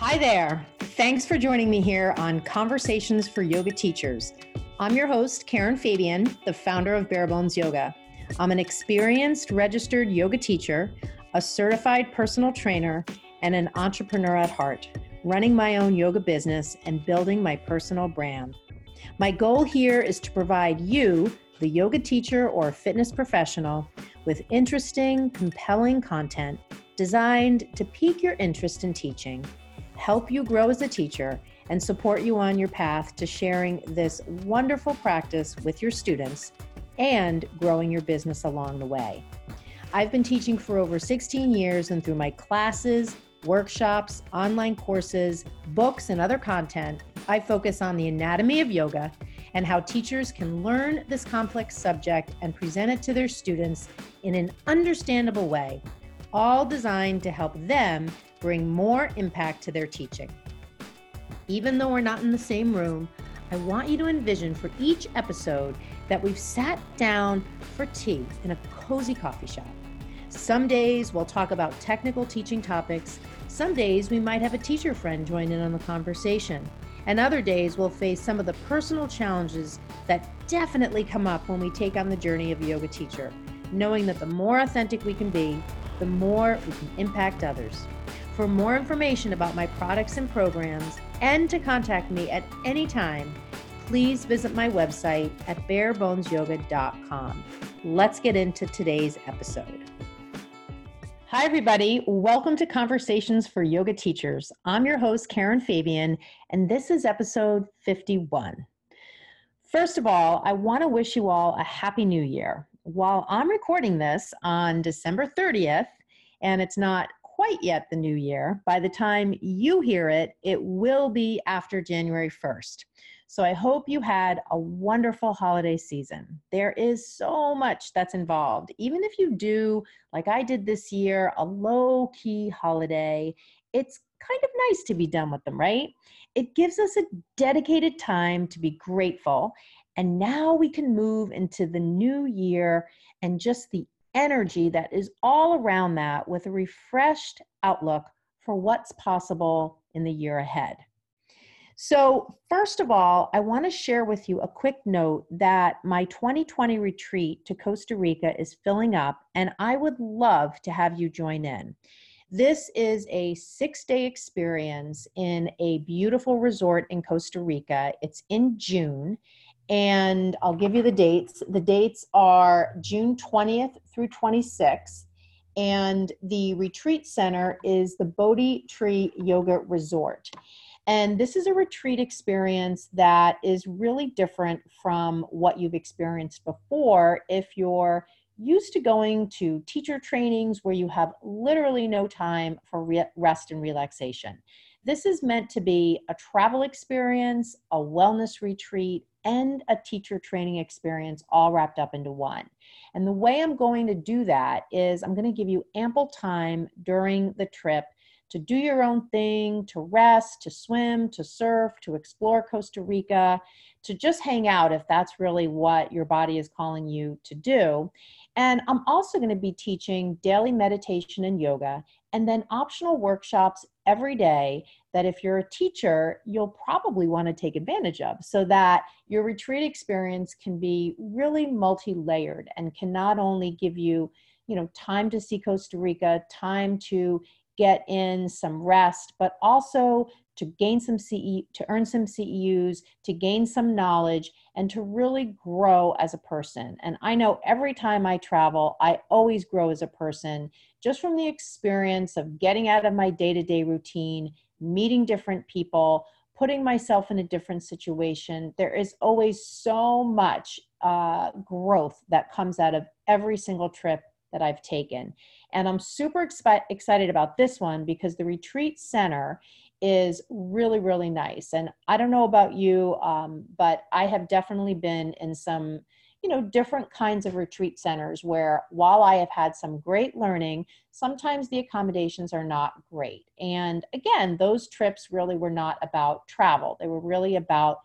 Hi there. Thanks for joining me here on Conversations for Yoga Teachers. I'm your host, Karen Fabian, the founder of Bare Bones Yoga. I'm an experienced registered yoga teacher, a certified personal trainer, and an entrepreneur at heart, running my own yoga business and building my personal brand. My goal here is to provide you, the yoga teacher or fitness professional, with interesting, compelling content designed to pique your interest in teaching, help you grow as a teacher, and support you on your path to sharing this wonderful practice with your students and growing your business along the way. I've been teaching for over 16 years, and through my classes, workshops, online courses, books, and other content, I focus on the anatomy of yoga and how teachers can learn this complex subject and present it to their students in an understandable way, all designed to help them bring more impact to their teaching. Even though we're not in the same room, I want you to envision for each episode that we've sat down for tea in a cozy coffee shop. Some days we'll talk about technical teaching topics. Some days we might have a teacher friend join in on the conversation. And other days we'll face some of the personal challenges that definitely come up when we take on the journey of a yoga teacher, knowing that the more authentic we can be, the more we can impact others. For more information about my products and programs, and to contact me at any time, please visit my website at barebonesyoga.com. Let's get into today's episode. Hi, everybody. Welcome to Conversations for Yoga Teachers. I'm your host, Karen Fabian, and this is episode 51. First of all, I want to wish you all a happy new year. While I'm recording this on December 30th, and it's not quite yet the new year, by the time you hear it, it will be after January 1st. So I hope you had a wonderful holiday season. There is so much that's involved. Even if you do, like I did this year, a low key holiday, it's kind of nice to be done with them, right? It gives us a dedicated time to be grateful. And now we can move into the new year and just the energy that is all around that with a refreshed outlook for what's possible in the year ahead. So, first of all, I want to share with you a quick note that my 2020 retreat to Costa Rica is filling up, and I would love to have you join in. This is a six day experience in a beautiful resort in Costa Rica. It's in June, and I'll give you the dates. The dates are June 20th through 26th and the retreat center is the Bodhi Tree Yoga Resort. And this is a retreat experience that is really different from what you've experienced before if you're used to going to teacher trainings where you have literally no time for re- rest and relaxation. This is meant to be a travel experience, a wellness retreat, and a teacher training experience all wrapped up into one. And the way I'm going to do that is I'm going to give you ample time during the trip to do your own thing, to rest, to swim, to surf, to explore Costa Rica, to just hang out if that's really what your body is calling you to do. And I'm also going to be teaching daily meditation and yoga, and then optional workshops every day that if you're a teacher, you'll probably want to take advantage of so that your retreat experience can be really multi layered and can not only give you you know time to see costa rica time to get in some rest, but also to gain some CE, to earn some CEUs, to gain some knowledge, and to really grow as a person. And I know every time I travel, I always grow as a person just from the experience of getting out of my day to day routine, meeting different people, putting myself in a different situation. There is always so much uh, growth that comes out of every single trip that I've taken. And I'm super expi- excited about this one because the retreat center is really, really nice. And I don't know about you, um, but I have definitely been in some, you know, different kinds of retreat centers where while I have had some great learning, sometimes the accommodations are not great. And again, those trips really were not about travel, they were really about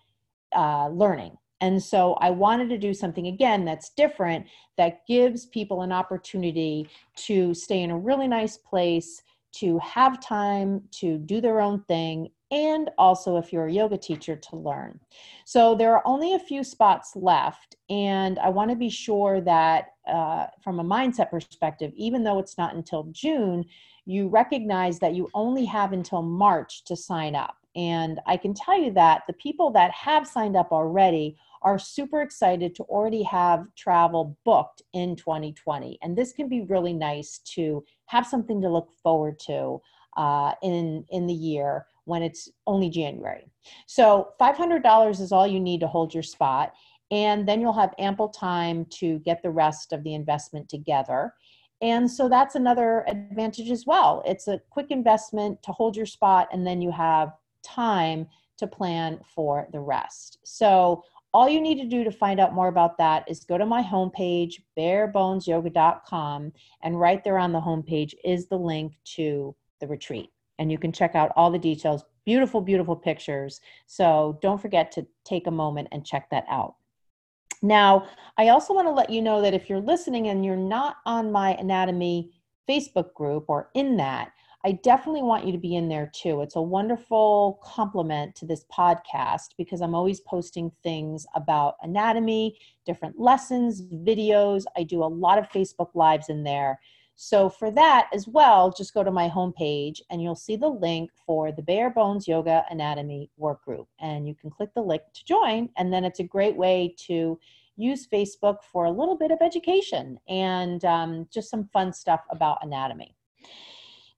uh, learning and so I wanted to do something again that's different, that gives people an opportunity to stay in a really nice place, to have time to do their own thing and also if you're a yoga teacher to learn. So there are only a few spots left, and I want to be sure that uh, from a mindset perspective, even though it's not until June, you recognize that you only have until March to sign up. And I can tell you that the people that have signed up already are super excited to already have travel booked in 2020. And this can be really nice to have something to look forward to uh, in, in the year when it's only January. So $500 is all you need to hold your spot. And then you'll have ample time to get the rest of the investment together. And so that's another advantage as well. It's a quick investment to hold your spot, and then you have time to plan for the rest. So all you need to do to find out more about that is go to my homepage, barebonesyoga.com, and right there on the homepage is the link to the retreat and you can check out all the details. Beautiful, beautiful pictures. So don't forget to take a moment and check that out. Now, I also want to let you know that if you're listening and you're not on my anatomy Facebook group or in that, I definitely want you to be in there too. It's a wonderful complement to this podcast because I'm always posting things about anatomy, different lessons, videos. I do a lot of Facebook Lives in there. So for that as well, just go to my homepage and you'll see the link for the Bare Bones Yoga Anatomy Work Group. And you can click the link to join. And then it's a great way to use Facebook for a little bit of education and um, just some fun stuff about anatomy.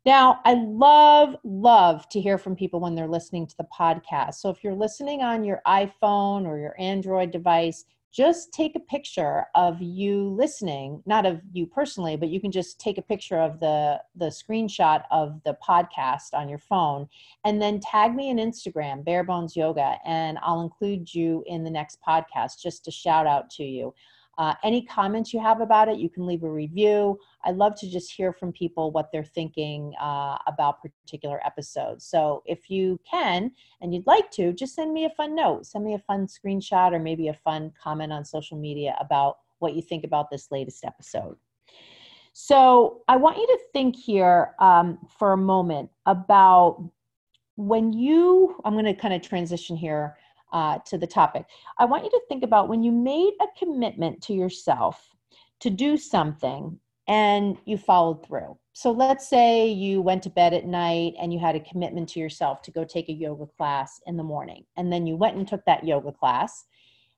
Now, I love, love to hear from people when they're listening to the podcast. So if you're listening on your iPhone or your Android device, just take a picture of you listening not of you personally but you can just take a picture of the the screenshot of the podcast on your phone and then tag me in instagram bare bones yoga and i'll include you in the next podcast just to shout out to you uh, any comments you have about it, you can leave a review. I love to just hear from people what they're thinking uh, about particular episodes. So if you can and you'd like to, just send me a fun note, send me a fun screenshot, or maybe a fun comment on social media about what you think about this latest episode. So I want you to think here um, for a moment about when you, I'm going to kind of transition here uh, to the topic. I want you to think about when you made a commitment to yourself to do something and you followed through. So let's say you went to bed at night and you had a commitment to yourself to go take a yoga class in the morning, and then you went and took that yoga class.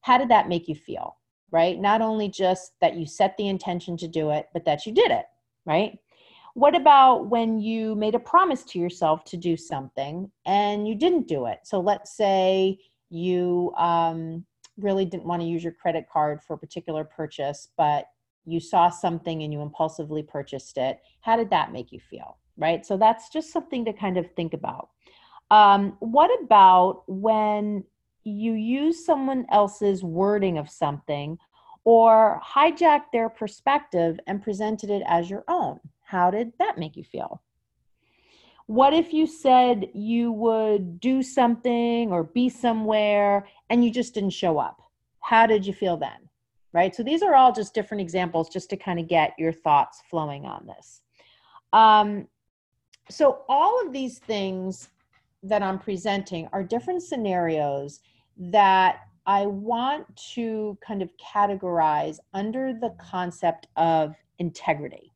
How did that make you feel? Right? Not only just that you set the intention to do it, but that you did it, right? What about when you made a promise to yourself to do something and you didn't do it? So let's say you um, really didn't want to use your credit card for a particular purchase, but you saw something and you impulsively purchased it. How did that make you feel? Right. So that's just something to kind of think about. Um, what about when you use someone else's wording of something or hijack their perspective and presented it as your own? How did that make you feel? What if you said you would do something or be somewhere and you just didn't show up? How did you feel then? Right? So these are all just different examples just to kind of get your thoughts flowing on this. Um, so all of these things that I'm presenting are different scenarios that I want to kind of categorize under the concept of integrity.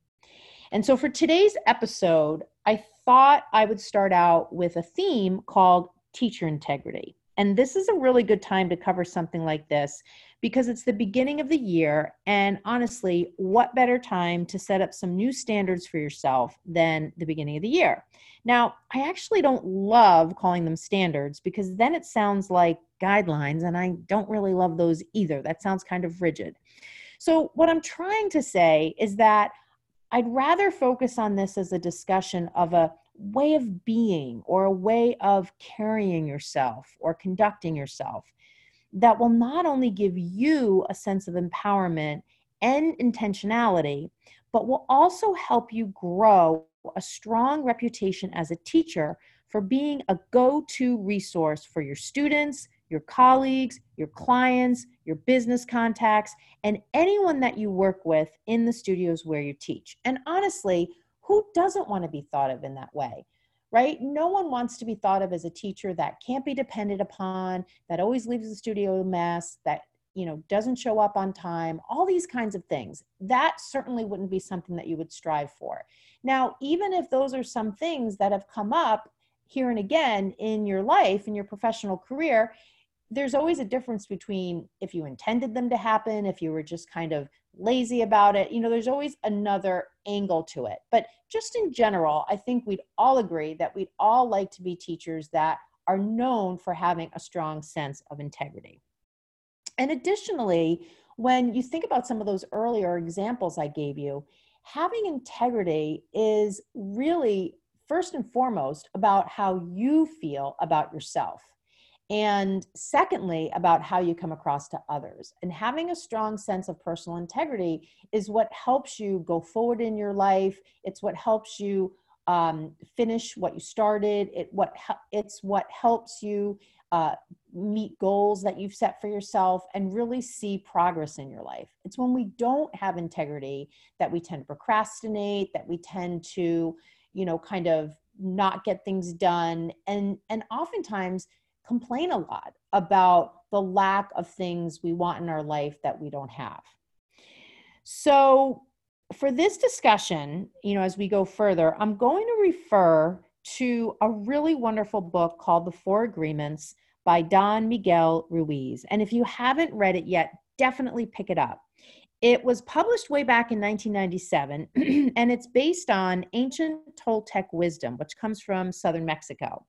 And so for today's episode, I thought I would start out with a theme called teacher integrity. And this is a really good time to cover something like this because it's the beginning of the year. And honestly, what better time to set up some new standards for yourself than the beginning of the year? Now, I actually don't love calling them standards because then it sounds like guidelines, and I don't really love those either. That sounds kind of rigid. So, what I'm trying to say is that I'd rather focus on this as a discussion of a way of being or a way of carrying yourself or conducting yourself that will not only give you a sense of empowerment and intentionality, but will also help you grow a strong reputation as a teacher for being a go to resource for your students, your colleagues, your clients, your business contacts, and anyone that you work with in the studios where you teach. And honestly, Who doesn't want to be thought of in that way? Right? No one wants to be thought of as a teacher that can't be depended upon, that always leaves the studio a mess, that you know doesn't show up on time all these kinds of things that certainly wouldn't be something that you would strive for now even if those are some things that have come up here and again in your life in your professional career there's always a difference between if you intended them to happen if you were just kind of lazy about it you know there's always another angle to it but just in general i think we'd all agree that we'd all like to be teachers that are known for having a strong sense of integrity and additionally, when you think about some of those earlier examples I gave you, having integrity is really first and foremost about how you feel about yourself. And secondly, about how you come across to others. And having a strong sense of personal integrity is what helps you go forward in your life. It's what helps you um, finish what you started. It what it's what helps you uh, meet goals that you've set for yourself and really see progress in your life. It's when we don't have integrity that we tend to procrastinate, that we tend to, you know, kind of not get things done and and oftentimes complain a lot about the lack of things we want in our life that we don't have. So for this discussion, you know, as we go further, I'm going to refer to a really wonderful book called The Four Agreements by Don Miguel Ruiz. And if you haven't read it yet, definitely pick it up. It was published way back in 1997, and it's based on ancient Toltec wisdom, which comes from southern Mexico.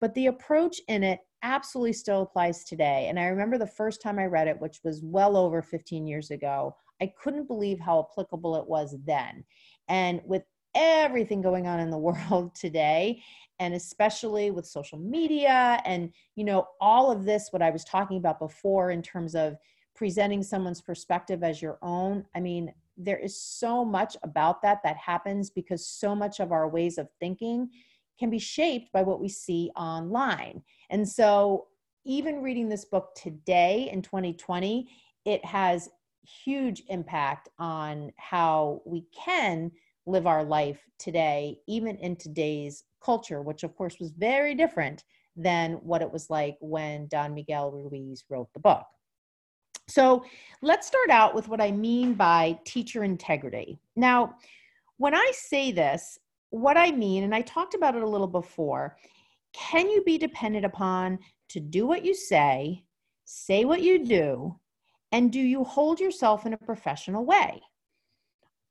But the approach in it absolutely still applies today. And I remember the first time I read it, which was well over 15 years ago, I couldn't believe how applicable it was then. And with everything going on in the world today, and especially with social media and you know all of this what i was talking about before in terms of presenting someone's perspective as your own i mean there is so much about that that happens because so much of our ways of thinking can be shaped by what we see online and so even reading this book today in 2020 it has huge impact on how we can live our life today even in today's culture, which of course was very different than what it was like when Don Miguel Ruiz wrote the book. So let's start out with what I mean by teacher integrity. Now, when I say this, what I mean, and I talked about it a little before, can you be dependent upon to do what you say, say what you do, and do you hold yourself in a professional way?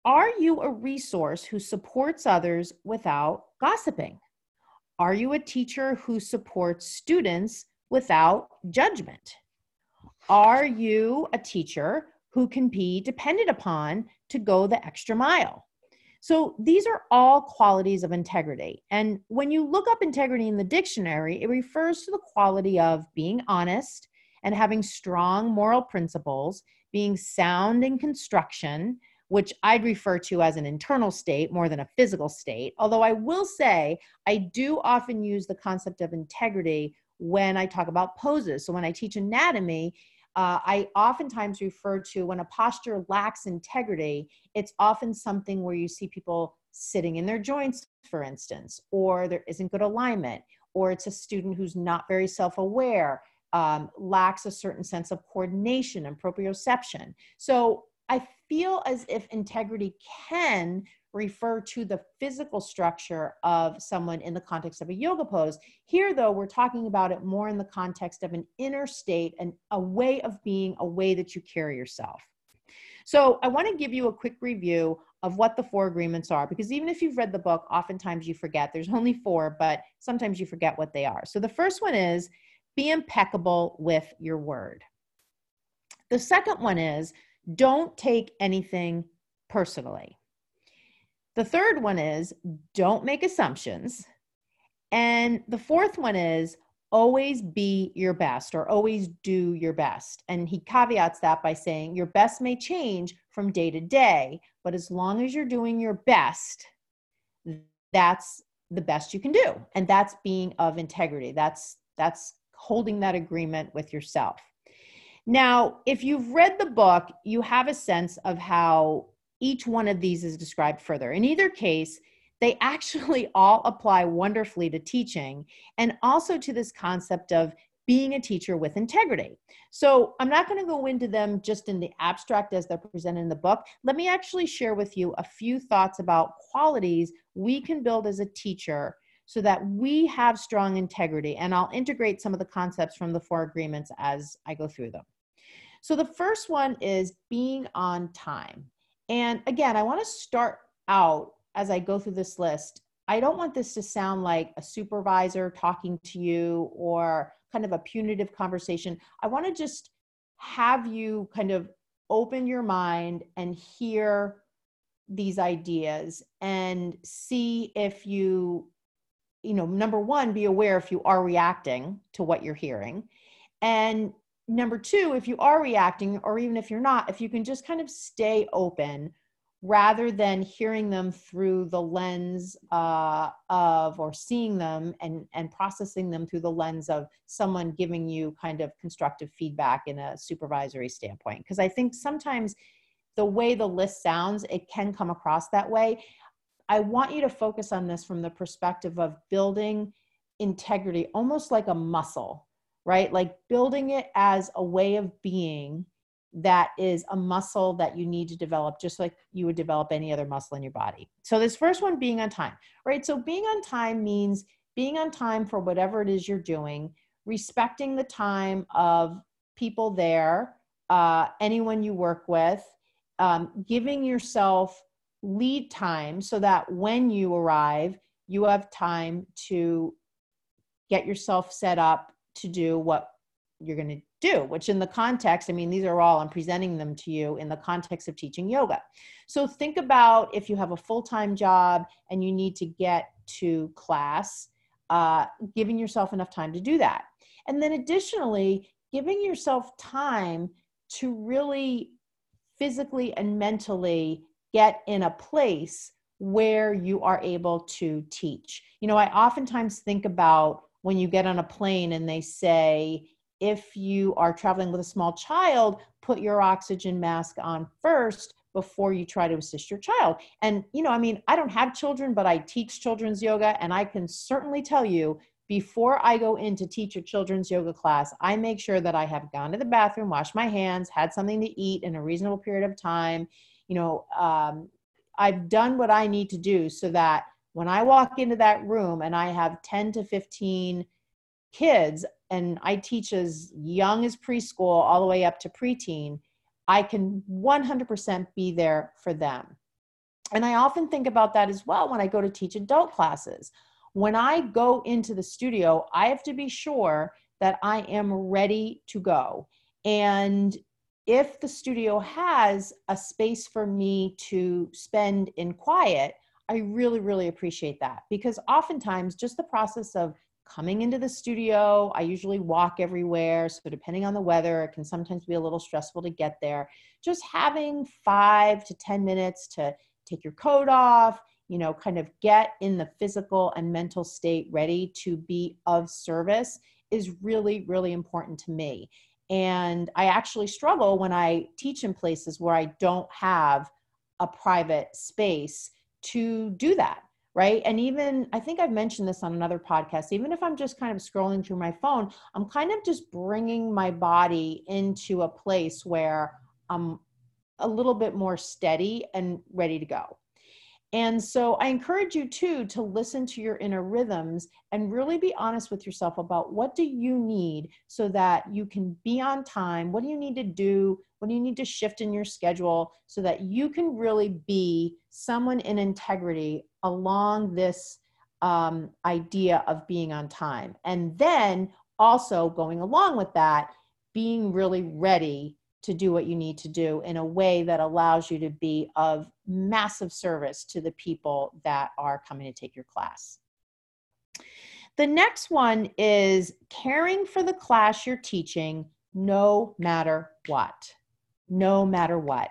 Are you a resource who supports others without gossiping? Are you a teacher who supports students without judgment? Are you a teacher who can be depended upon to go the extra mile? So these are all qualities of integrity. And when you look up integrity in the dictionary, it refers to the quality of being honest and having strong moral principles, being sound in construction, which I'd refer to as an internal state more than a physical state. Although I will say, I do often use the concept of integrity when I talk about poses. So when I teach anatomy, uh, I oftentimes refer to when a posture lacks integrity, it's often something where you see people sitting in their joints, for instance, or there isn't good alignment, or it's a student who's not very self aware, um, lacks a certain sense of coordination and proprioception. So I feel as if integrity can refer to the physical structure of someone in the context of a yoga pose. Here, though, we're talking about it more in the context of an inner state and a way of being, a way that you carry yourself. So, I want to give you a quick review of what the four agreements are because even if you've read the book, oftentimes you forget. There's only four, but sometimes you forget what they are. So, the first one is be impeccable with your word. The second one is don't take anything personally. The third one is don't make assumptions. And the fourth one is always be your best or always do your best. And he caveats that by saying your best may change from day to day, but as long as you're doing your best, that's the best you can do. And that's being of integrity. That's that's holding that agreement with yourself. Now, if you've read the book, you have a sense of how each one of these is described further. In either case, they actually all apply wonderfully to teaching and also to this concept of being a teacher with integrity. So I'm not going to go into them just in the abstract as they're presented in the book. Let me actually share with you a few thoughts about qualities we can build as a teacher so that we have strong integrity. And I'll integrate some of the concepts from the four agreements as I go through them. So the first one is being on time. And again, I want to start out as I go through this list. I don't want this to sound like a supervisor talking to you or kind of a punitive conversation. I want to just have you kind of open your mind and hear these ideas and see if you you know number one be aware if you are reacting to what you're hearing and number two if you are reacting or even if you're not if you can just kind of stay open rather than hearing them through the lens uh, of or seeing them and and processing them through the lens of someone giving you kind of constructive feedback in a supervisory standpoint. Because i think sometimes the way the list sounds it can come across that way. I want you to focus on this from the perspective of building integrity almost like a muscle right like building it as a way of being that is a muscle that you need to develop just like you would develop any other muscle in your body. So, this first one being on time, right? So, being on time means being on time for whatever it is you're doing, respecting the time of people there, uh, anyone you work with, um, giving yourself lead time so that when you arrive, you have time to get yourself set up to do what you're going to do, which in the context, I mean, these are all, I'm presenting them to you in the context of teaching yoga. So think about if you have a full time job and you need to get to class, uh, giving yourself enough time to do that. And then additionally, giving yourself time to really physically and mentally get in a place where you are able to teach. You know, I oftentimes think about when you get on a plane and they say, if you are traveling with a small child, put your oxygen mask on first before you try to assist your child. And, you know, I mean, I don't have children, but I teach children's yoga, and I can certainly tell you before I go in to teach a children's yoga class, I make sure that I have gone to the bathroom, washed my hands, had something to eat in a reasonable period of time. You know, um, I've done what I need to do so that when I walk into that room and I have 10 to 15 kids, and I teach as young as preschool all the way up to preteen, I can 100% be there for them. And I often think about that as well when I go to teach adult classes. When I go into the studio, I have to be sure that I am ready to go. And if the studio has a space for me to spend in quiet, I really, really appreciate that because oftentimes just the process of coming into the studio. I usually walk everywhere. So, depending on the weather, it can sometimes be a little stressful to get there. Just having five to 10 minutes to take your coat off, you know, kind of get in the physical and mental state ready to be of service is really, really important to me. And I actually struggle when I teach in places where I don't have a private space to do that right? And even I think I've mentioned this on another podcast, even if I'm just kind of scrolling through my phone, I'm kind of just bringing my body into a place where I'm a little bit more steady and ready to go. And so I encourage you too to listen to your inner rhythms and really be honest with yourself about what do you need so that you can be on time? What do you need to do? What do you need to shift in your schedule so that you can really be someone in integrity along this um, idea of being on time? And then also going along with that, being really ready to do what you need to do in a way that allows you to be of massive service to the people that are coming to take your class. The next one is caring for the class you're teaching no matter what. No matter what.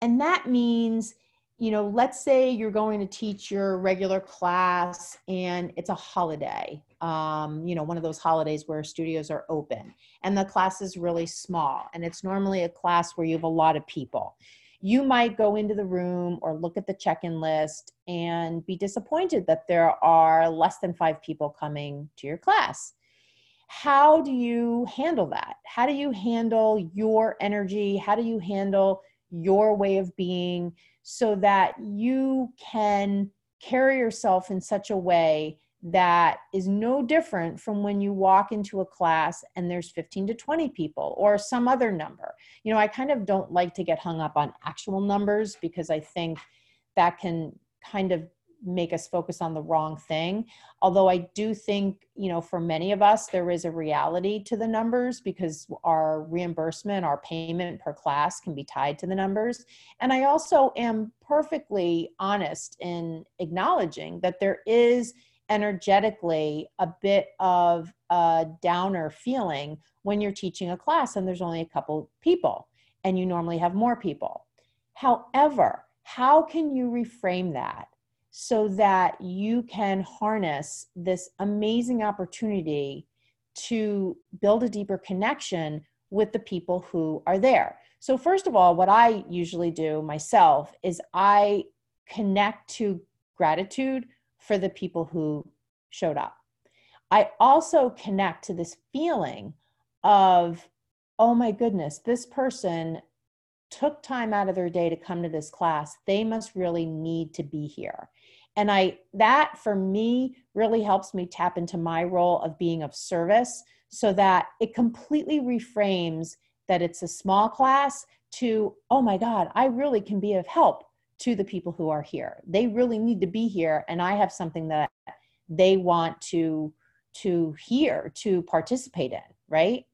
And that means you know, let's say you're going to teach your regular class and it's a holiday, um, you know, one of those holidays where studios are open and the class is really small. And it's normally a class where you have a lot of people. you might go into the room or look at the check-in list and be disappointed that there are less than five people coming to your class. How do you handle that? How do you handle your energy? How do you handle your way of being so that you can carry yourself in such a way that is no different from when you walk into a class and there's 15 to 20 people or some other number. You know, I kind of don't like to get hung up on actual numbers because I think that can kind of make us focus on the wrong thing. Although I do think, you know, for many of us, there is a reality to the numbers because our reimbursement, our payment per class can be tied to the numbers. And I also am perfectly honest in acknowledging that there is energetically a bit of a downer feeling when you're teaching a class and there's only a couple people and you normally have more people. However, how can you reframe that so that you can harness this amazing opportunity to build a deeper connection with the people who are there. So, first of all, what I usually do myself is I connect to gratitude for the people who showed up. I also connect to this feeling of, oh my goodness, this person took time out of their day to come to this class. They must really need to be here and i that for me really helps me tap into my role of being of service so that it completely reframes that it's a small class to oh my god i really can be of help to the people who are here they really need to be here and i have something that they want to to hear to participate in right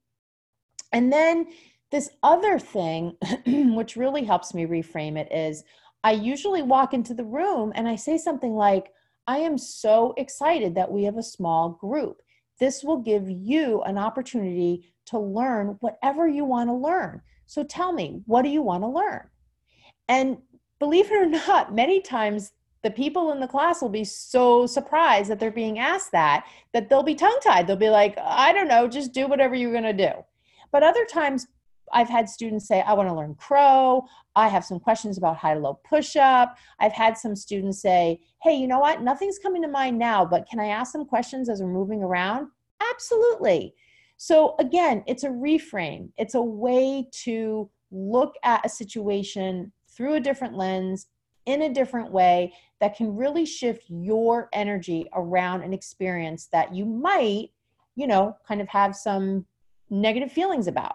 and then this other thing which really helps me reframe it is I usually walk into the room and I say something like, I am so excited that we have a small group. This will give you an opportunity to learn whatever you want to learn. So tell me, what do you want to learn? And believe it or not, many times the people in the class will be so surprised that they're being asked that that they'll be tongue tied. They'll be like, I don't know, just do whatever you're going to do. But other times I've had students say, I want to learn crow. I have some questions about high low push up. I've had some students say, Hey, you know what? Nothing's coming to mind now, but can I ask some questions as we're moving around? Absolutely. So, again, it's a reframe, it's a way to look at a situation through a different lens in a different way that can really shift your energy around an experience that you might, you know, kind of have some negative feelings about.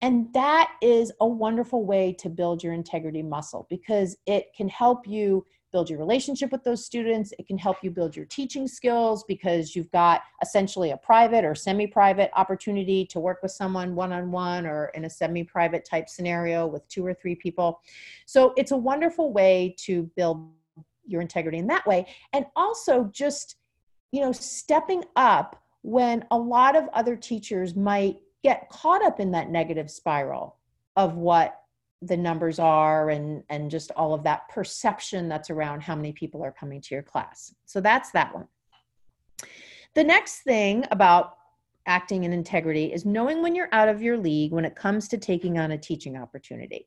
And that is a wonderful way to build your integrity muscle because it can help you build your relationship with those students. It can help you build your teaching skills because you've got essentially a private or semi private opportunity to work with someone one on one or in a semi private type scenario with two or three people. So it's a wonderful way to build your integrity in that way. And also just, you know, stepping up when a lot of other teachers might get caught up in that negative spiral of what the numbers are and and just all of that perception that's around how many people are coming to your class. So that's that one. The next thing about acting in integrity is knowing when you're out of your league when it comes to taking on a teaching opportunity.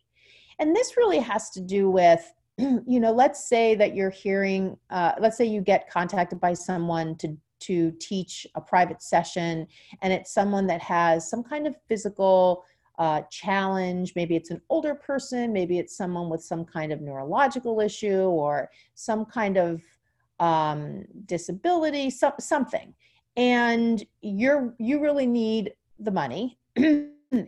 And this really has to do with you know let's say that you're hearing uh, let's say you get contacted by someone to to teach a private session and it's someone that has some kind of physical uh, challenge. Maybe it's an older person maybe it's someone with some kind of neurological issue or some kind of um, disability so, something. And you're you really need the money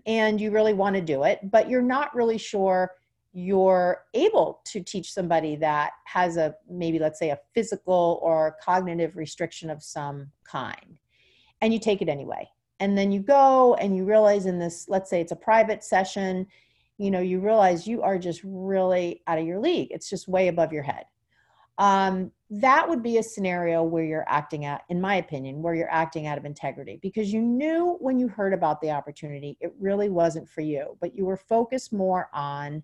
and you really want to do it but you're not really sure you're able to teach somebody that has a maybe let's say a physical or cognitive restriction of some kind. And you take it anyway and then you go and you realize in this let's say it's a private session you know you realize you are just really out of your league. It's just way above your head. Um, that would be a scenario where you're acting out in my opinion where you're acting out of integrity because you knew when you heard about the opportunity it really wasn't for you but you were focused more on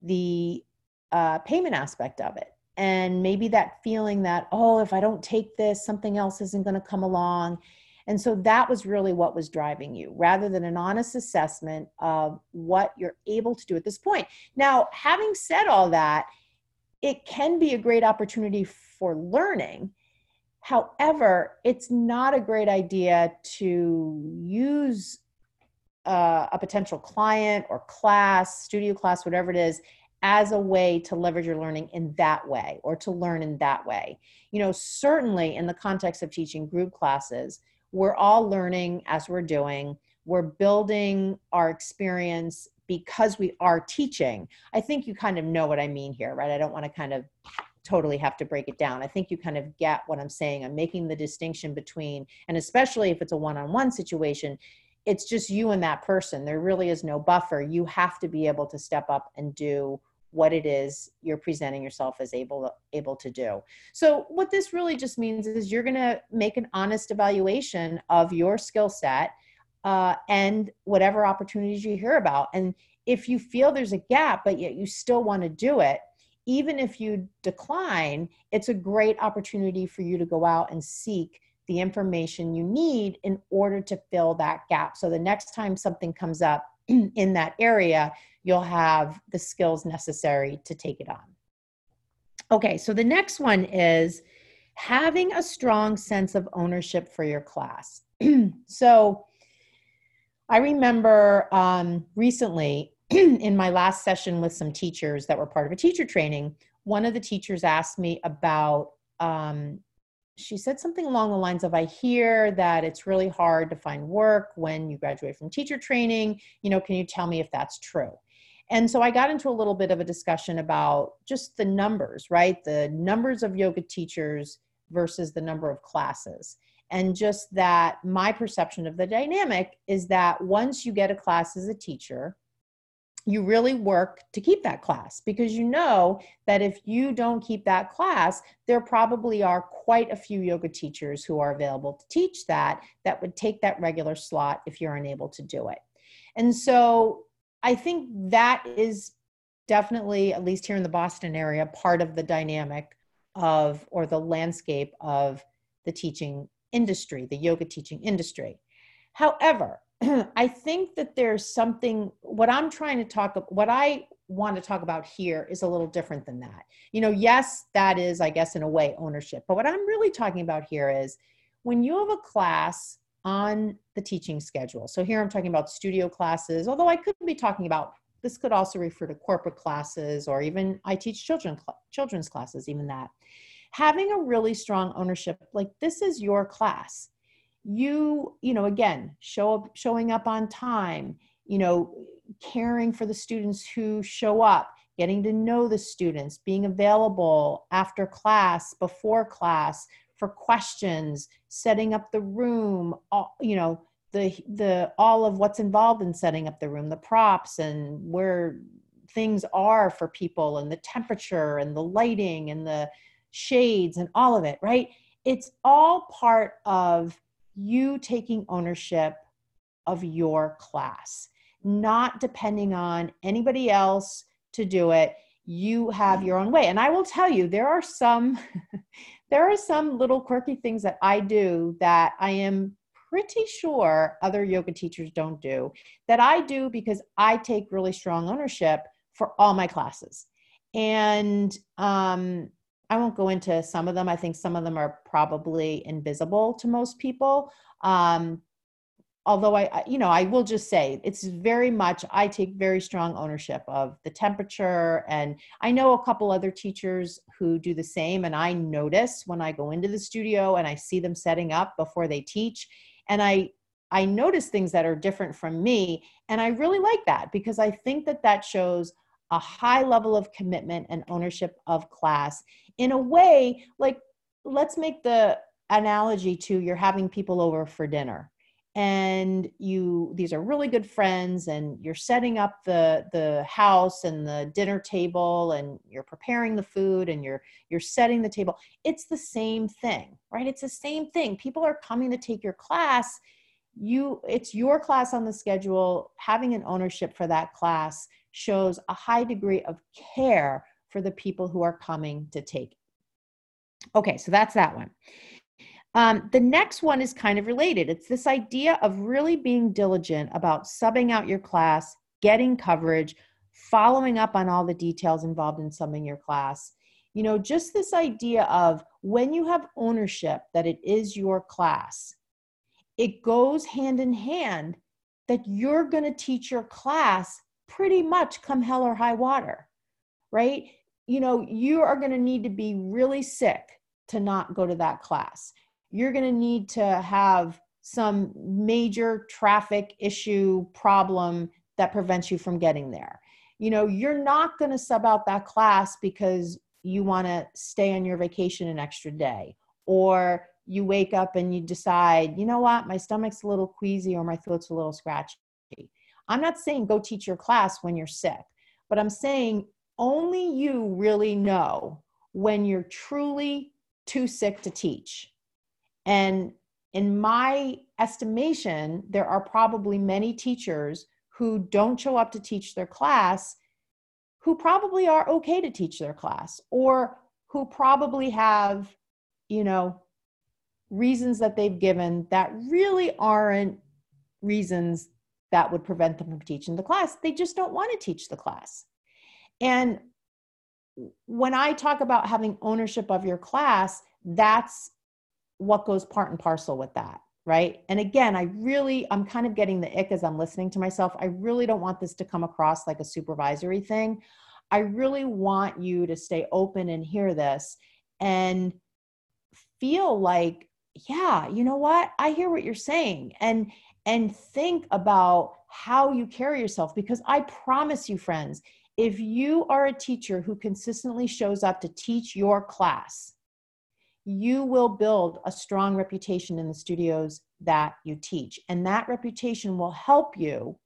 the uh, payment aspect of it. And maybe that feeling that oh if i don't take this something else isn't going to come along And so that was really what was driving you rather than an honest assessment of what you're able to do at this point. Now, having said all that, it can be a great opportunity for learning. However, it's not a great idea to use uh, a potential client or class, studio class, whatever it is, as a way to leverage your learning in that way or to learn in that way. You know, certainly in the context of teaching group classes, we're all learning as we're doing. We're building our experience because we are teaching. I think you kind of know what I mean here, right? I don't want to kind of totally have to break it down. I think you kind of get what I'm saying. I'm making the distinction between, and especially if it's a one on one situation, it's just you and that person. There really is no buffer. You have to be able to step up and do what it is you're presenting yourself as able able to do. So what this really just means is you're going to make an honest evaluation of your skill set uh, and whatever opportunities you hear about. And if you feel there's a gap, but yet you still want to do it, even if you decline, it's a great opportunity for you to go out and seek the information you need in order to fill that gap. So the next time something comes up in that area, you'll have the skills necessary to take it on. Okay, so the next one is having a strong sense of ownership for your class. so I remember um, recently in my last session with some teachers that were part of a teacher training, one of the teachers asked me about um, she said something along the lines of i hear that it's really hard to find work when you graduate from teacher training you know can you tell me if that's true and so i got into a little bit of a discussion about just the numbers right the numbers of yoga teachers versus the number of classes and just that my perception of the dynamic is that once you get a class as a teacher you really work to keep that class because you know that if you don't keep that class, there probably are quite a few yoga teachers who are available to teach that that would take that regular slot if you're unable to do it. And so I think that is definitely, at least here in the Boston area, part of the dynamic of or the landscape of the teaching industry, the yoga teaching industry. However, I think that there's something, what I'm trying to talk, what I want to talk about here is a little different than that. You know, yes, that is, I guess, in a way, ownership. But what I'm really talking about here is when you have a class on the teaching schedule. So here I'm talking about studio classes, although I could be talking about this could also refer to corporate classes or even I teach children children's classes, even that. Having a really strong ownership, like this is your class you you know again show up showing up on time you know caring for the students who show up getting to know the students being available after class before class for questions setting up the room all, you know the the all of what's involved in setting up the room the props and where things are for people and the temperature and the lighting and the shades and all of it right it's all part of you taking ownership of your class, not depending on anybody else to do it. You have your own way. And I will tell you, there are some there are some little quirky things that I do that I am pretty sure other yoga teachers don't do that I do because I take really strong ownership for all my classes. And um, I won't go into some of them. I think some of them are probably invisible to most people. Um, although I, you know, I will just say it's very much, I take very strong ownership of the temperature. And I know a couple other teachers who do the same. And I notice when I go into the studio and I see them setting up before they teach. And I, I notice things that are different from me. And I really like that because I think that that shows a high level of commitment and ownership of class in a way like let's make the analogy to you're having people over for dinner and you these are really good friends and you're setting up the the house and the dinner table and you're preparing the food and you're you're setting the table it's the same thing right it's the same thing people are coming to take your class you it's your class on the schedule having an ownership for that class shows a high degree of care for the people who are coming to take. it. Okay, so that's that one. Um, the next one is kind of related. It's this idea of really being diligent about subbing out your class, getting coverage, following up on all the details involved in subbing your class. You know, just this idea of when you have ownership that it is your class, it goes hand in hand that you're going to teach your class pretty much come hell or high water, right? You know, you are going to need to be really sick to not go to that class you're going to need to have some major traffic issue problem that prevents you from getting there. You know, you're not going to sub out that class because you want to stay on your vacation an extra day or you wake up and you decide, you know what, my stomach's a little queasy or my throat's a little scratchy. I'm not saying go teach your class when you're sick, but I'm saying only you really know when you're truly too sick to teach and in my estimation, there are probably many teachers who don't show up to teach their class who probably are okay to teach their class or who probably have, you know, reasons that they've given that really aren't reasons that would prevent them from teaching the class. They just don't want to teach the class. And when I talk about having ownership of your class, that's what goes part and parcel with that right? And again i really i'm kind of getting the ick as i'm listening to myself. I really don't want this to come across like a supervisory thing. I really want you to stay open and hear this and feel like yeah you know what? I hear what you're saying and and think about how you carry yourself because i promise you friends if you are a teacher who consistently shows up to teach your class you will build a strong reputation in the studios that you teach. And that reputation will help you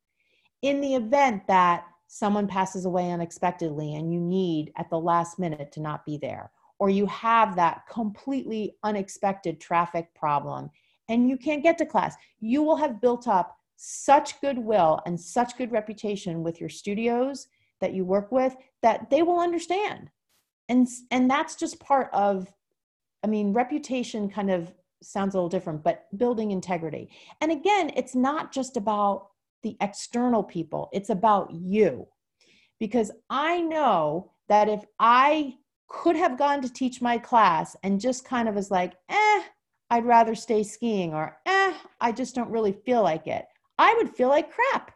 in the event that someone passes away unexpectedly and you need at the last minute to not be there, or you have that completely unexpected traffic problem and you can't get to class. You will have built up such goodwill and such good reputation with your studios that you work with that they will understand. And, and that's just part of I mean, reputation kind of sounds a little different, but building integrity. And again, it's not just about the external people, it's about you. Because I know that if I could have gone to teach my class and just kind of was like, eh, I'd rather stay skiing, or eh, I just don't really feel like it, I would feel like crap.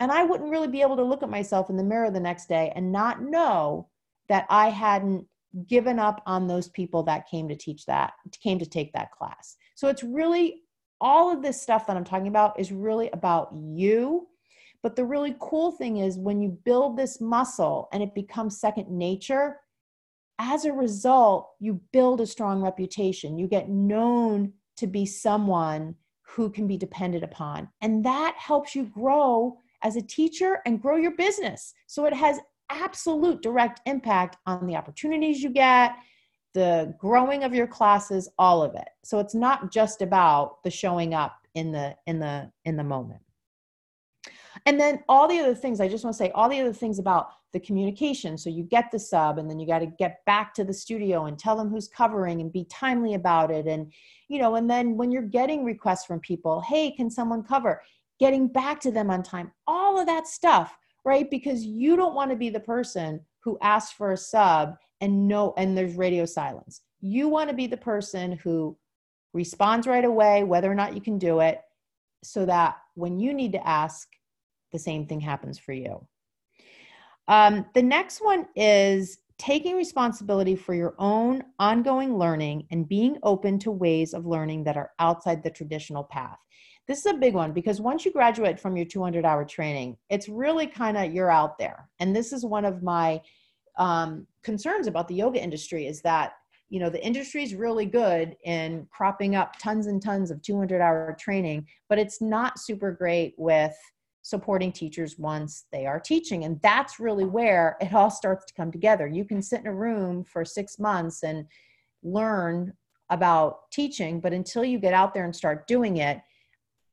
And I wouldn't really be able to look at myself in the mirror the next day and not know that I hadn't given up on those people that came to teach that, came to take that class. So it's really all of this stuff that I'm talking about is really about you. But the really cool thing is when you build this muscle and it becomes second nature, as a result, you build a strong reputation. You get known to be someone who can be depended upon. And that helps you grow as a teacher and grow your business. So it has absolute direct impact on the opportunities you get, the growing of your classes, all of it. So it's not just about the showing up in the in the in the moment. And then all the other things, I just want to say all the other things about the communication. So you get the sub and then you got to get back to the studio and tell them who's covering and be timely about it. And, you know, and then when you're getting requests from people, hey, can someone cover? Getting back to them on time, all of that stuff right? Because you don't want to be the person who asks for a sub and no and there's radio silence. You want to be the person who responds right away whether or not you can do it so that when you need to ask the same thing happens for you. Um, the next one is taking responsibility for your own ongoing learning and being open to ways of learning that are outside the traditional path. This is a big one because once you graduate from your 200 hour training, it's really kind of you're out there. And this is one of my um, concerns about the yoga industry is that you know the industry is really good in cropping up tons and tons of 200 hour training but it's not super great with supporting teachers once they are teaching and that's really where it all starts to come together you can sit in a room for six months and learn about teaching but until you get out there and start doing it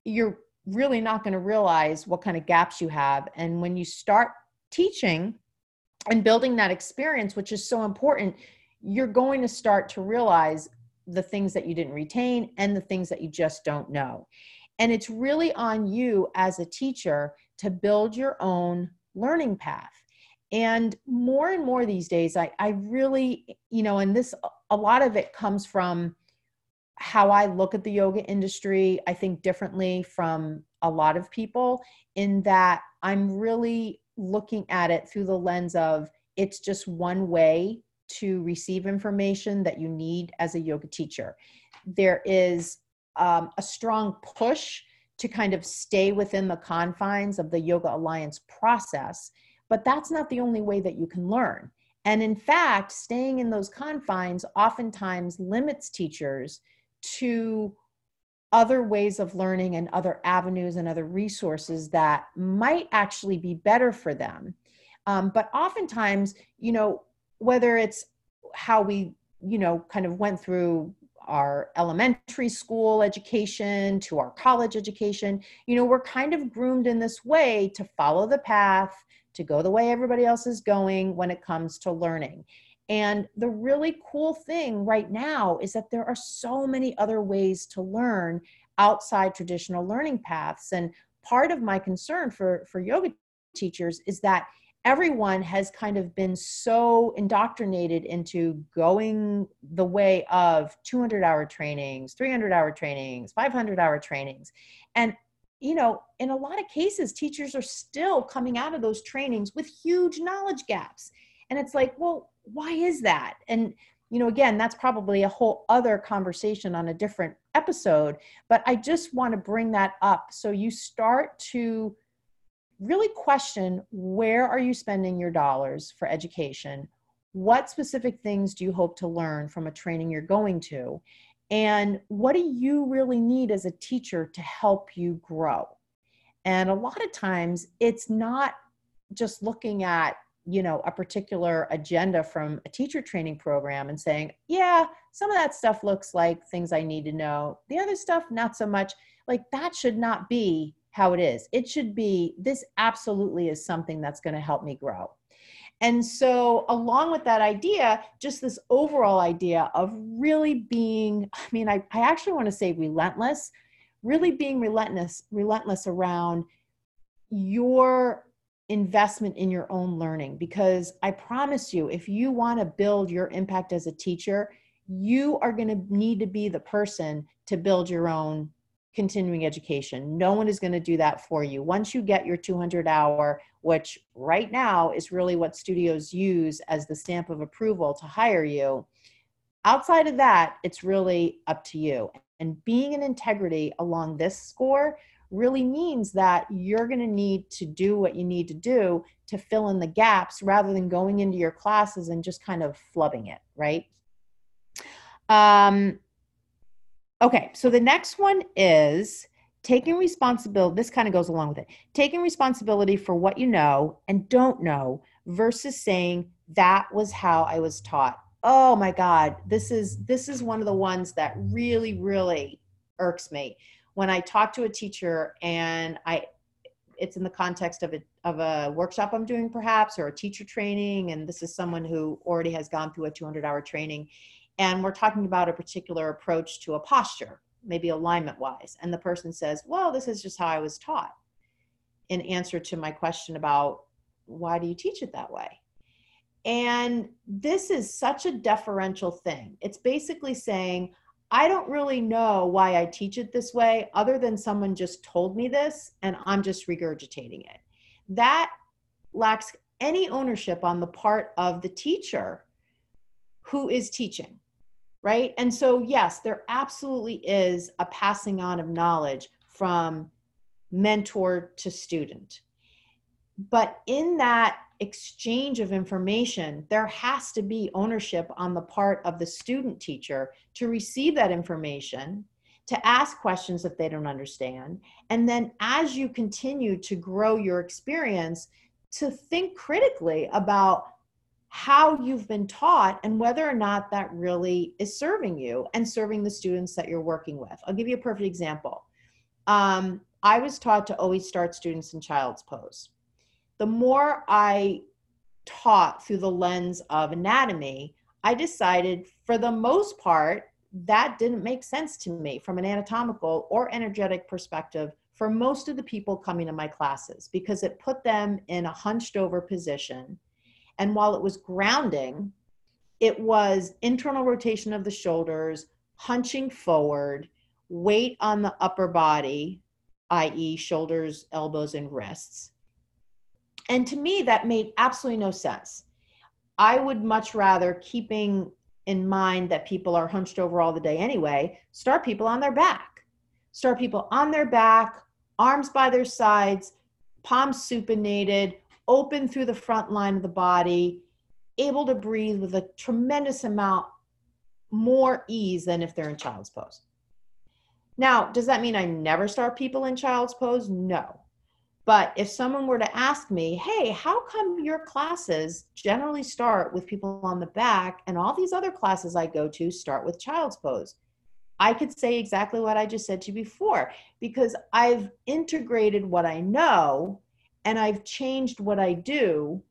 you're really not going to realize what kind of gaps you have. And when you start teaching and building that experience, which is so important, you're going to start to realize the things that you didn't retain and the things that you just don't know. And it's really on you as a teacher to build your own learning path. And more and more these days, I, I really, you know, and this, a lot of it comes from how I look at the yoga industry, I think differently from a lot of people, in that I'm really looking at it through the lens of it's just one way to receive information that you need as a yoga teacher. There is um, a strong push to kind of stay within the confines of the Yoga Alliance process, but that's not the only way that you can learn. And in fact, staying in those confines oftentimes limits teachers to other ways of learning and other avenues and other resources that might actually be better for them. Um, but oftentimes, you know, whether it's how we, you know, kind of went through our elementary school education to our college education, you know, we're kind of groomed in this way to follow the path, to go the way everybody else is going when it comes to learning. And the really cool thing right now is that there are so many other ways to learn outside traditional learning paths. And part of my concern for, for yoga teachers is that everyone has kind of been so indoctrinated into going the way of 200 hour trainings, 300 hour trainings, 500 hour trainings. And, you know, in a lot of cases, teachers are still coming out of those trainings with huge knowledge gaps. And it's like, well, why is that? And, you know, again, that's probably a whole other conversation on a different episode, but I just want to bring that up so you start to really question where are you spending your dollars for education? What specific things do you hope to learn from a training you're going to? And what do you really need as a teacher to help you grow? And a lot of times it's not just looking at you know a particular agenda from a teacher training program and saying yeah some of that stuff looks like things i need to know. The other stuff not so much. Like that should not be how it is. It should be this absolutely is something that's going to help me grow. And so, along with that idea, just this overall idea of really being, I mean, I, I actually want to say relentless, really being relentless, relentless around your investment in your own learning. Because I promise you, if you want to build your impact as a teacher, you are going to need to be the person to build your own continuing education. No one is going to do that for you. Once you get your 200 hour, which right now is really what studios use as the stamp of approval to hire you, outside of that, it's really up to you. And being an integrity along this score really means that you're going to need to do what you need to do to fill in the gaps rather than going into your classes and just kind of flubbing it, right? Um, Okay, so the next one is taking responsibility. This kind of goes along with it. Taking responsibility for what you know and don't know versus saying that was how I was taught. Oh my god, this is this is one of the ones that really really irks me when I talk to a teacher and I it's in the context of a of a workshop I'm doing perhaps or a teacher training and this is someone who already has gone through a 200 hour training and we're talking about a particular approach to a posture, maybe alignment wise. And the person says, Well, this is just how I was taught, in answer to my question about why do you teach it that way? And this is such a deferential thing. It's basically saying, I don't really know why I teach it this way, other than someone just told me this and I'm just regurgitating it. That lacks any ownership on the part of the teacher who is teaching right? And so, yes, there absolutely is a passing on of knowledge from mentor to student. But in that exchange of information, there has to be ownership on the part of the student teacher to receive that information, to ask questions if they don't understand. And then as you continue to grow your experience, to think critically about how you've been taught and whether or not that really is serving you and serving the students that you're working with. I'll give you a perfect example. Um, I was taught to always start students in child's pose. The more I taught through the lens of anatomy, I decided for the most part, that didn't make sense to me from an anatomical or energetic perspective for most of the people coming to my classes because it put them in a hunched over position. And while it was grounding, it was internal rotation of the shoulders, hunching forward, weight on the upper body, i.e., shoulders, elbows, and wrists. And to me, that made absolutely no sense. I would much rather, keeping in mind that people are hunched over all the day anyway, start people on their back. Start people on their back, arms by their sides, palms supinated, open through the front line of the body, able to breathe with a tremendous amount more ease than if they're in child's pose. Now, does that mean I never start people in child's pose? No. But if someone were to ask me, hey, how come your classes generally start with people on the back and all these other classes I go to start with child's pose? I could say exactly what I just said to you before because I've integrated what I know and I've changed what I do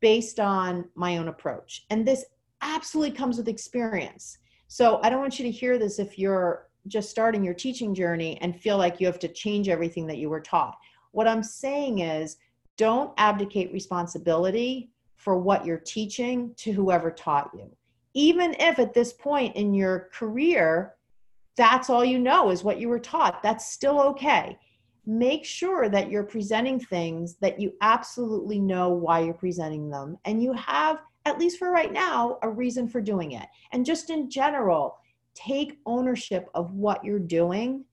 based on my own approach. And this absolutely comes with experience. So I don't want you to hear this if you're just starting your teaching journey and feel like you have to change everything that you were taught. What I'm saying is don't abdicate responsibility for what you're teaching to whoever taught you. Even if at this point in your career, that's all you know is what you were taught, that's still okay. Make sure that you're presenting things that you absolutely know why you're presenting them and you have at least for right now, a reason for doing it. And just in general, take ownership of what you're doing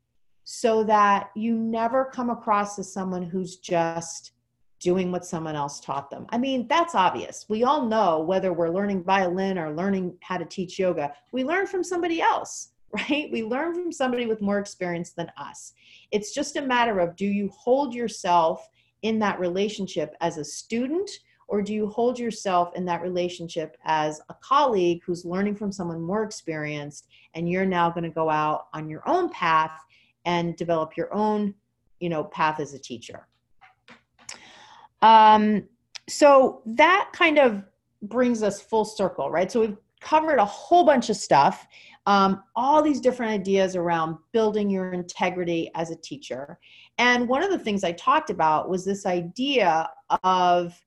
so that you never come across as someone who's just doing what someone else taught them. I mean, that's obvious. We all know whether we're learning violin or learning how to teach yoga, we learn from somebody else, right? We learn from somebody with more experience than us. It's just a matter of do you hold yourself in that relationship as a student or do you hold yourself in that relationship as a colleague who's learning from someone more experienced and you're now going to go out on your own path and develop your own you know path as a teacher um, so that kind of brings us full circle right so we've covered a whole bunch of stuff um, all these different ideas around building your integrity as a teacher and one of the things i talked about was this idea of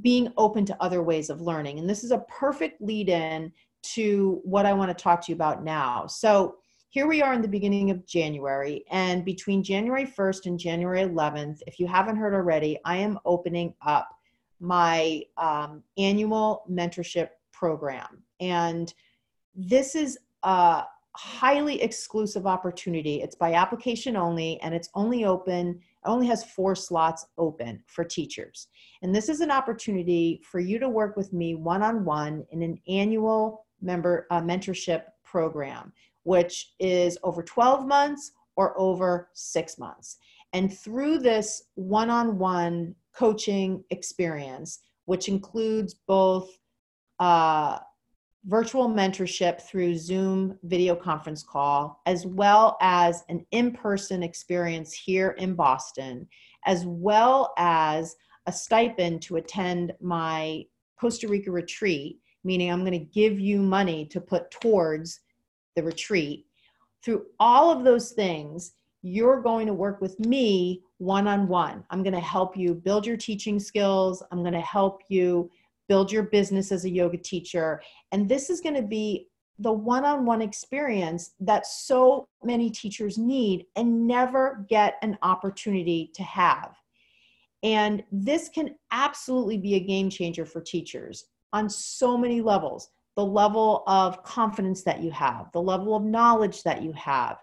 being open to other ways of learning. And this is a perfect lead in to what I want to talk to you about now. So, here we are in the beginning of January, and between January 1st and January 11th, if you haven't heard already, I am opening up my um, annual mentorship program. And this is a highly exclusive opportunity. It's by application only, and it's only open only has four slots open for teachers. And this is an opportunity for you to work with me one on one in an annual member uh, mentorship program, which is over 12 months or over six months. And through this one on one coaching experience, which includes both uh, virtual mentorship through Zoom video conference call, as well as an in person experience here in Boston, as well as a stipend to attend my Costa Rica retreat, meaning I'm going to give you money to put towards the retreat. Through all of those things, you're going to work with me one on one. I'm going to help you build your teaching skills. I'm going to help you build your business as a yoga teacher. And this is going to be the one on one experience that so many teachers need and never get an opportunity to have. And this can absolutely be a game changer for teachers on so many levels the level of confidence that you have, the level of knowledge that you have,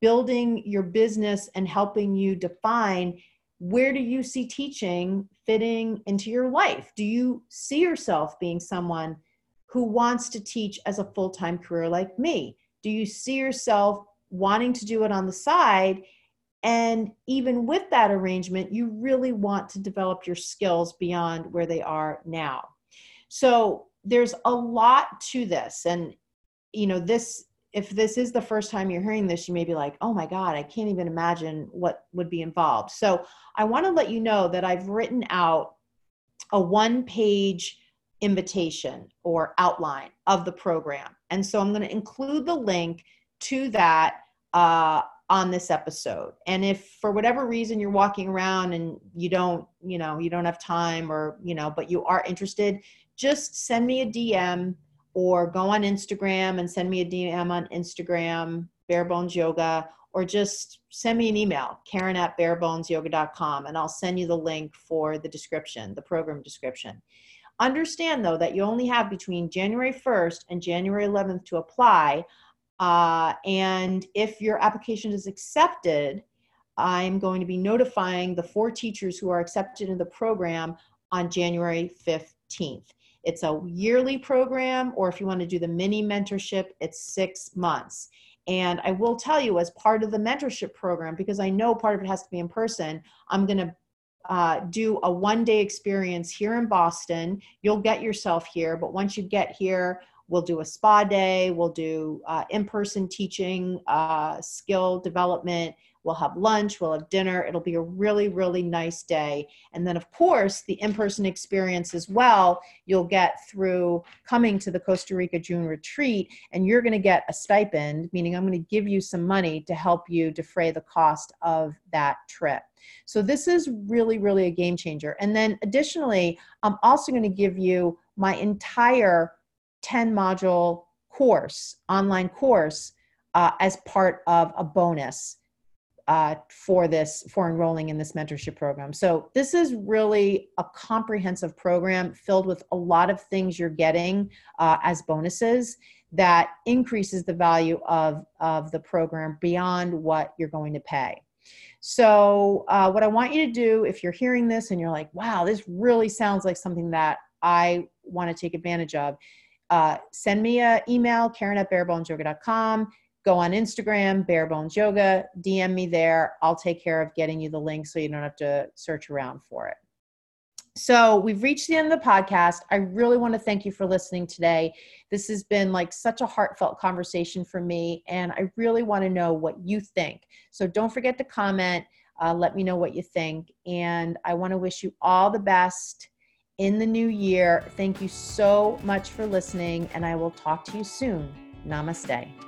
building your business and helping you define where do you see teaching fitting into your life? Do you see yourself being someone who wants to teach as a full time career like me? Do you see yourself wanting to do it on the side? And even with that arrangement, you really want to develop your skills beyond where they are now. So there's a lot to this. And, you know, this if this is the first time you're hearing this, you may be like, oh my God, I can't even imagine what would be involved. So I want to let you know that I've written out a one page invitation or outline of the program. And so I'm going to include the link to that uh, on this episode. And if for whatever reason you're walking around and you don't, you know, you don't have time or, you know, but you are interested, just send me a DM or go on Instagram and send me a DM on Instagram, Bare Bones Yoga, or just send me an email, Karen at barebonesyoga.com, and I'll send you the link for the description, the program description. Understand though that you only have between January 1st and January 11th to apply. Uh, and if your application is accepted, I'm going to be notifying the four teachers who are accepted in the program on January 15th. It's a yearly program, or if you want to do the mini mentorship, it's six months. And I will tell you, as part of the mentorship program, because I know part of it has to be in person, I'm going to uh, do a one day experience here in Boston. You'll get yourself here, but once you get here, we'll do a spa day, we'll do uh, in person teaching, uh, skill development, We'll have lunch, we'll have dinner. It'll be a really, really nice day. And then, of course, the in person experience as well, you'll get through coming to the Costa Rica June retreat, and you're going to get a stipend, meaning I'm going to give you some money to help you defray the cost of that trip. So, this is really, really a game changer. And then, additionally, I'm also going to give you my entire 10 module course, online course, uh, as part of a bonus uh, for this for enrolling in this mentorship program. So this is really a comprehensive program filled with a lot of things you're getting uh, as bonuses that increases the value of of the program beyond what you're going to pay. So uh, what i want you to do if you're hearing this and you're like wow this really sounds like something that i want to take advantage of uh, send me an email karen at barebonesyoga.com go on Instagram, Bare Bones Yoga, DM me there. I'll take care of getting you the link so you don't have to search around for it. So we've reached the end of the podcast. I really want to thank you for listening today. This has been like such a heartfelt conversation for me, and I really want to know what you think. So don't forget to comment. Uh, let me know what you think. And I want to wish you all the best in the new year. Thank you so much for listening, and I will talk to you soon. Namaste.